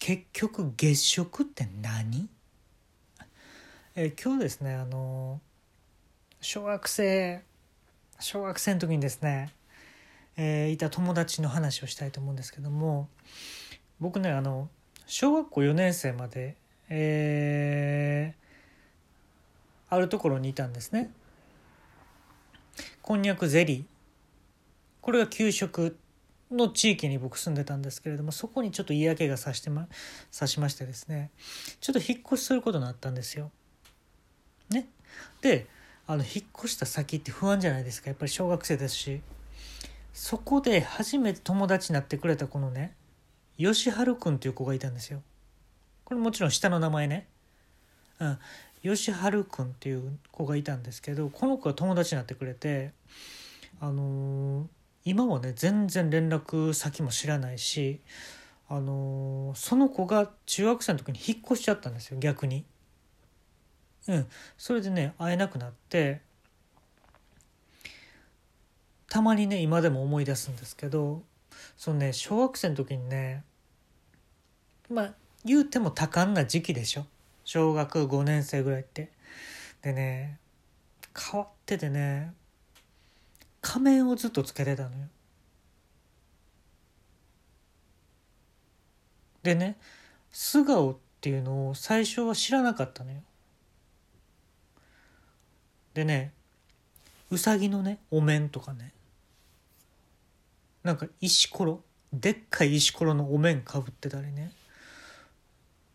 結局月食って何？え今日ですねあの小学生小学生の時にですね、えーいた友達の話をしたいと思うんですけども僕ねあの小学校4年生まで、えーあるところにいたんですね。こんにゃくゼリー。これが給食の地域に僕住んでたんですけれどもそこにちょっと嫌気がさしてまさしましてですねちょっと引っ越しすることになったんですよ。ね、であの引っ越した先って不安じゃないですかやっぱり小学生ですしそこで初めて友達になってくれたこのね吉春くんっていう子がいたんですよ。これもちろん下の名前ね。うん、吉春くんっていう子がいたんですけどこの子が友達になってくれてあのー今はね全然連絡先も知らないしあのーその子が中学生の時に引っ越しちゃったんですよ逆に。うん、それでね会えなくなってたまにね今でも思い出すんですけどそのね小学生の時にねまあ言うても多感な時期でしょ小学5年生ぐらいって。でね変わっててね仮面をずっとつけてたのよ。でね素顔っていうのを最初は知らなかったのよ。でねうさぎのねお面とかねなんか石ころでっかい石ころのお面かぶってたりね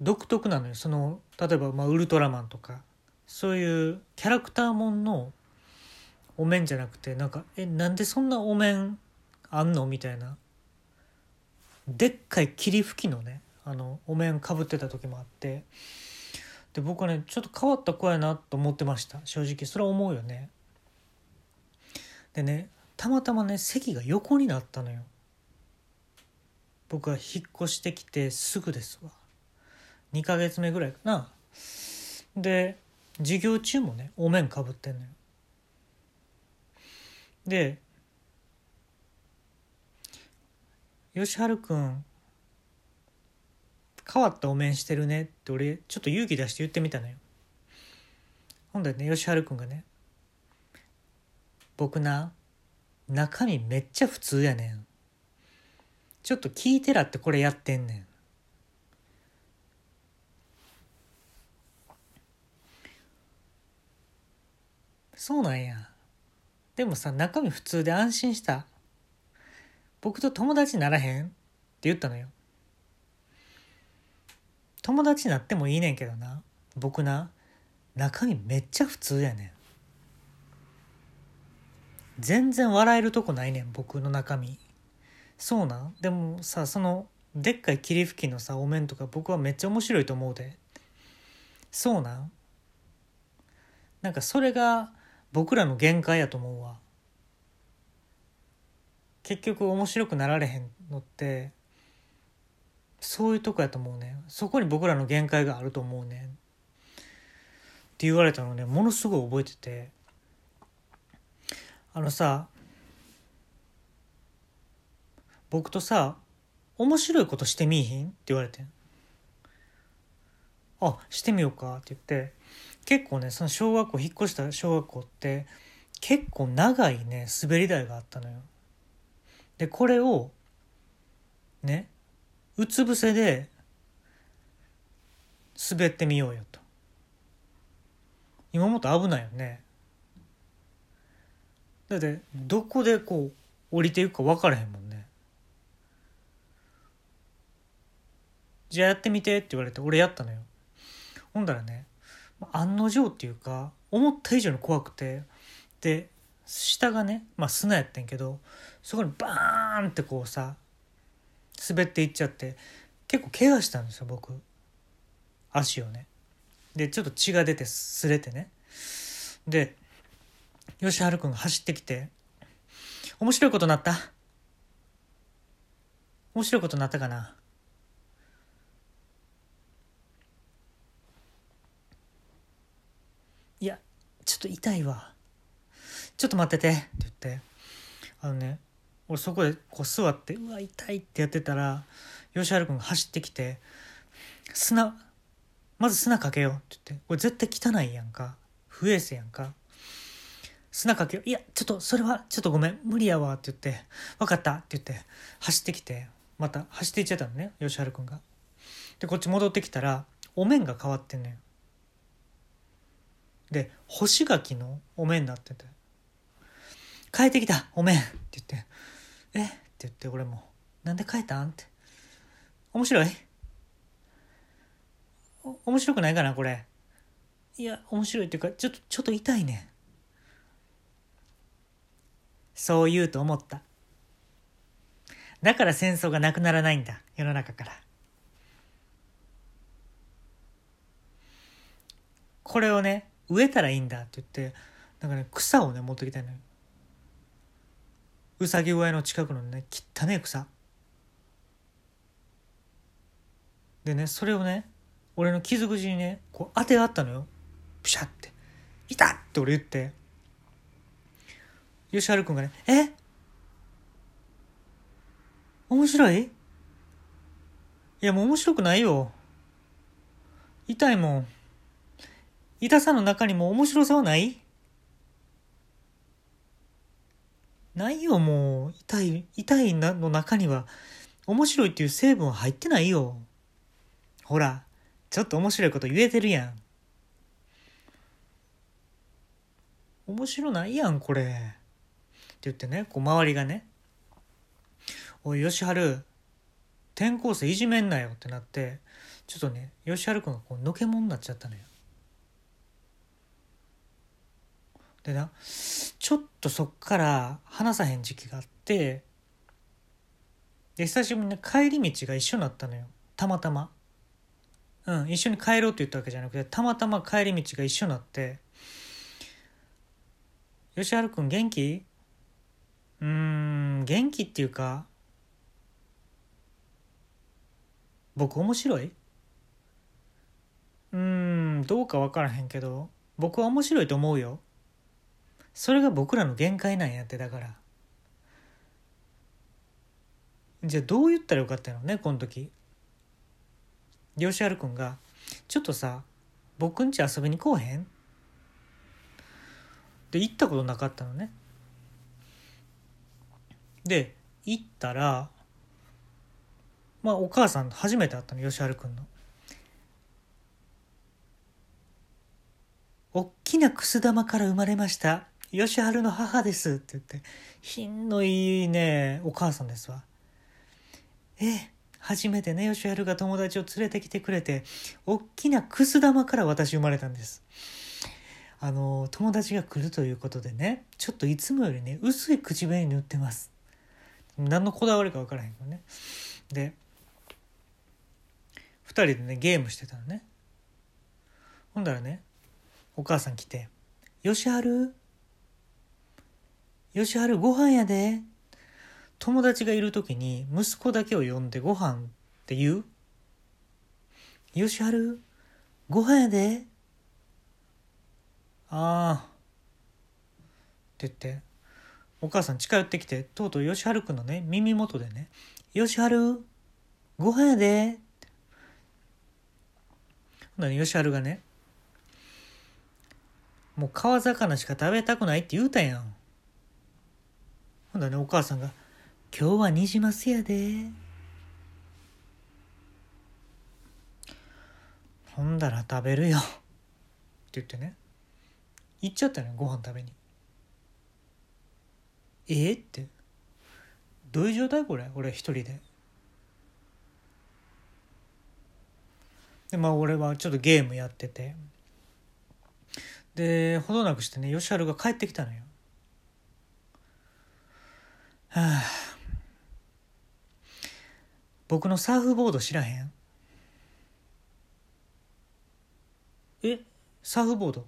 独特なのよその例えば、まあ、ウルトラマンとかそういうキャラクターもんのお面じゃなくてなんかえなんでそんなお面あんのみたいな。でっかい霧吹きのねあのお面かぶってた時もあって。で僕はねちょっと変わった子やなと思ってました。正直それは思うよね。でねたまたまね席が横になったのよ。僕が引っ越してきてすぐですわ。2ヶ月目ぐらいかな。で授業中もねお面かぶってんのよ。で「吉春くん変わったお面してるね」って俺ちょっと勇気出して言ってみたのよ。ほんでね吉春くんがね「僕な中身めっちゃ普通やねん。ちょっと聞いてらってこれやってんねん」そうなんや。でもさ、中身普通で安心した？僕と友達にならへん？って言ったのよ。友達になってもいいねんけどな。僕な、中身めっちゃ普通やねん。全然笑えるとこないねん、僕の中身。そうなん？でもさ、その、でっかい霧吹きのさ、お面とか僕はめっちゃ面白いと思うで。そうなん？なんかそれが僕らの限界やと思うわ。結局面白くなられへんのってそういうとこやと思うね。そこに僕らの限界があると思うね。って言われたのね。ものすごい覚えてて。あのさ僕とさ面白いことしてみいひん？って言われてん。あしてみようか。って言って。結構ねその小学校引っ越した小学校って結構長いね滑り台があったのよ。でこれをねうつ伏せで滑ってみようよと。今もっと危ないよね。だってどこでこう降りていくか分からへんもんね。じゃあやってみてって言われて俺やったのよ。ほんだらね案の定っていうか思った以上に怖くてで下がねまあ砂やってんけどそこにバーンってこうさ滑っていっちゃって結構怪我したんですよ僕。足をね。でちょっと血が出て擦れてね。で吉春くんが走ってきて「面白いことなった？面白いことなったかな?」いやちょっと痛いわ。ちょっと待ってて。って言って。あのね俺そこでこう座ってうわ痛いってやってたら吉原君が走ってきて砂まず砂かけよう。って言って。これ絶対汚いやんか。不衛生やんか。砂かけよう。いやちょっとそれはちょっとごめん。無理やわ。って言って。分かった。って言って。走ってきて。また走っていっちゃったのね吉春君が。でこっち戻ってきたらお面が変わってんのよ。で干し柿のお面になってて「変えてきたお面」って言って「え？っ?」って言って俺も「なんで変えたん?」って「面白い？面白くないかなこれ。いや面白いっていうかちょっとちょっと痛いね。そう言うと思った。だから戦争がなくならないんだ世の中から。これをね植えたらいいんだって言ってなんかね草をね持ってきたのよ。うさぎ小屋の近くのね汚ね草。でねそれをね俺の傷口にねこう当てがあったのよ。プシャって「いた!」って俺言って。吉春君がね「え？面白い？いやもう面白くないよ。痛いもん。痛さの中にも面白さはない？ないよもう。痛い痛いの中には面白いっていう成分は入ってないよ。ほらちょっと面白いこと言えてるやん。面白ないやんこれ。って言ってねこう周りがね「おい吉春転校生いじめんなよ」ってなってちょっとね吉春君がこうのけもんになっちゃったのよ。でなちょっとそっから話さへん時期があってで久しぶりに帰り道が一緒になったのよ。たまたま。うん一緒に帰ろうって言ったわけじゃなくてたまたま帰り道が一緒になって「吉原君元気?」うーん元気っていうか僕面白い？うんどうか分からへんけど僕は面白いと思うよ。それが僕らの限界なんやってだからじゃあどう言ったらよかったのねこの時吉原君が「ちょっとさ僕んち遊びに来おへん?」で行ったことなかったのねで行ったらまあお母さん初めて会ったの吉原君の。おっきなくす玉から生まれました吉春の母です」って言って品のいいねお母さんですわ。ええ初めてね吉春が友達を連れてきてくれておっきなくす玉から私生まれたんです。あの友達が来るということでねちょっといつもよりね薄い口紅塗ってます。何のこだわりか分からへんけどね。で2人でねゲームしてたのね。ほんだらねお母さん来て「吉春吉春ご飯やで。友達がいる時に息子だけを呼んでご飯って言う？吉春ご飯やで。ああ。って言って、お母さん近寄ってきて、とうとう吉春くんのね、耳元でね、吉春ご飯やで。ほんなら吉春がね、もう川魚しか食べたくないって言うたやん。ほんだねお母さんが「今日はニジマスやで」ほんだら食べるよ。って言ってね。行っちゃったのよご飯食べに。えって。どういう状態これ？俺一人で。でまあ俺はちょっとゲームやってて。でほどなくしてね吉春が帰ってきたのよ。はあ、僕のサーフボード知らへん？え？サーフボード？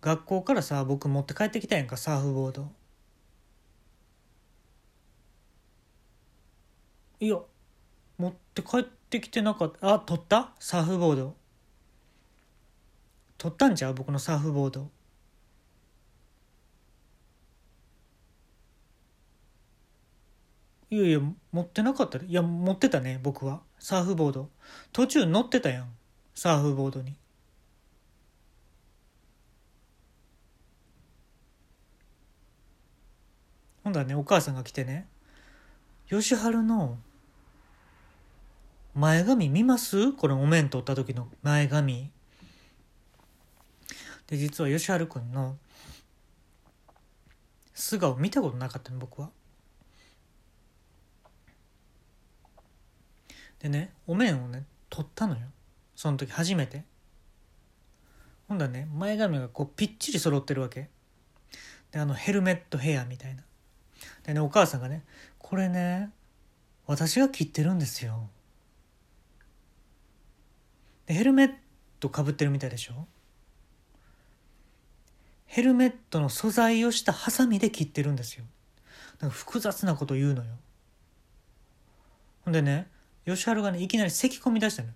学校からさ僕持って帰ってきたやんかサーフボード。いや持って帰ってきてなかった。あ取った？サーフボード。取ったんちゃう？僕のサーフボード。いやいや持ってなかったで。いや持ってたね僕は。サーフボード。途中乗ってたやん。サーフボードに。ほんだねお母さんが来てね「吉春の前髪見ます？これお面取った時の前髪」で実は吉春君の素顔見たことなかったの僕は。でねお面をね取ったのよ。その時初めて。ほんだね前髪がこうぴっちり揃ってるわけ。であのヘルメットヘアみたいな。でねお母さんがね「これね私が切ってるんですよ」でヘルメットかぶってるみたいでしょ。ヘルメットの素材をしたハサミで切ってるんですよ。なんか複雑なこと言うのよ。ほんでね吉春がねいきなり咳込み出したのっ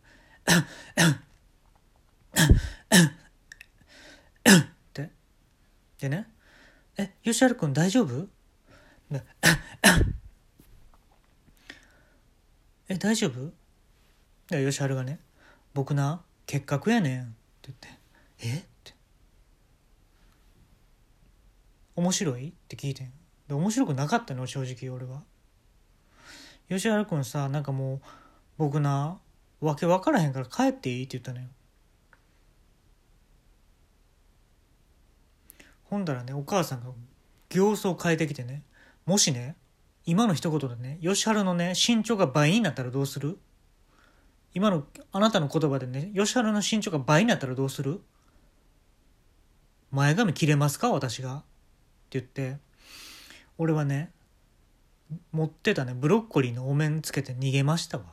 てでね「え吉春君大丈夫?」え大丈夫？で吉春がね「僕な結核やねん」って言って「え？っ?」て「面白い?」って聞いてん。で面白くなかったの正直俺は。吉原君さなんかもう僕なわけ分からへんから帰っていいって言ったのよ。ほんだらねお母さんが形相変えてきてねもしね今の一言でね吉原のね身長が倍になったらどうする？今のあなたの言葉でね吉原の身長が倍になったらどうする？前髪切れますか？私が。って言って俺はね持ってたねブロッコリーのお面つけて逃げましたわ。